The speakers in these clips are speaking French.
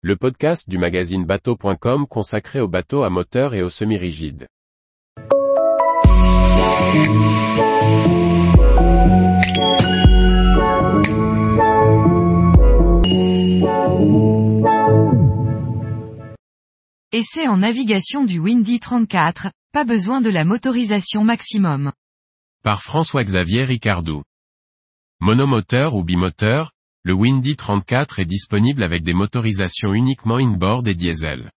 le podcast du magazine bateau.com consacré aux bateaux à moteur et aux semi-rigides. Essai en navigation du Windy 34, pas besoin de la motorisation maximum. Par François-Xavier Ricardou. Monomoteur ou bimoteur, le Windy 34 est disponible avec des motorisations uniquement inboard et diesel.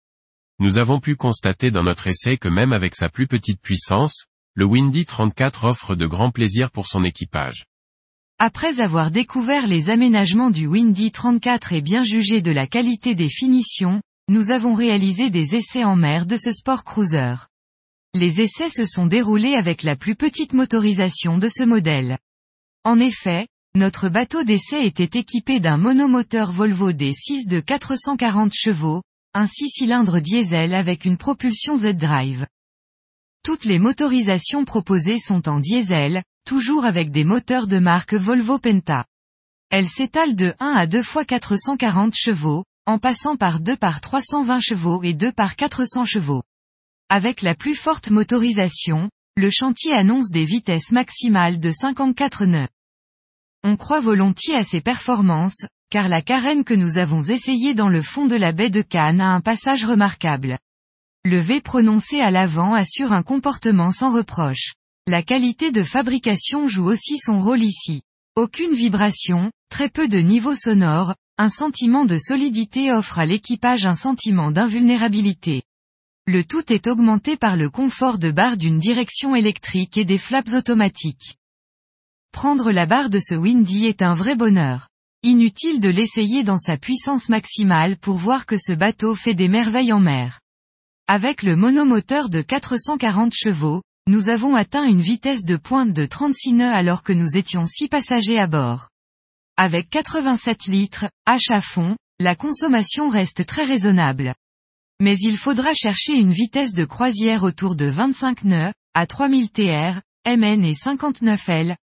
Nous avons pu constater dans notre essai que même avec sa plus petite puissance, le Windy 34 offre de grands plaisirs pour son équipage. Après avoir découvert les aménagements du Windy 34 et bien jugé de la qualité des finitions, nous avons réalisé des essais en mer de ce sport cruiser. Les essais se sont déroulés avec la plus petite motorisation de ce modèle. En effet, notre bateau d'essai était équipé d'un monomoteur Volvo D6 de 440 chevaux, un 6 cylindres diesel avec une propulsion Z-Drive. Toutes les motorisations proposées sont en diesel, toujours avec des moteurs de marque Volvo Penta. Elles s'étalent de 1 à 2 fois 440 chevaux, en passant par 2 par 320 chevaux et 2 par 400 chevaux. Avec la plus forte motorisation, le chantier annonce des vitesses maximales de 54 nœuds. On croit volontiers à ces performances, car la carène que nous avons essayée dans le fond de la baie de Cannes a un passage remarquable. Le V prononcé à l'avant assure un comportement sans reproche. La qualité de fabrication joue aussi son rôle ici. Aucune vibration, très peu de niveau sonore, un sentiment de solidité offre à l'équipage un sentiment d'invulnérabilité. Le tout est augmenté par le confort de barre d'une direction électrique et des flaps automatiques. Prendre la barre de ce Windy est un vrai bonheur. Inutile de l'essayer dans sa puissance maximale pour voir que ce bateau fait des merveilles en mer. Avec le monomoteur de 440 chevaux, nous avons atteint une vitesse de pointe de 36 nœuds alors que nous étions 6 passagers à bord. Avec 87 litres, H à fond, la consommation reste très raisonnable. Mais il faudra chercher une vitesse de croisière autour de 25 nœuds, à 3000 TR, MN et 59 L,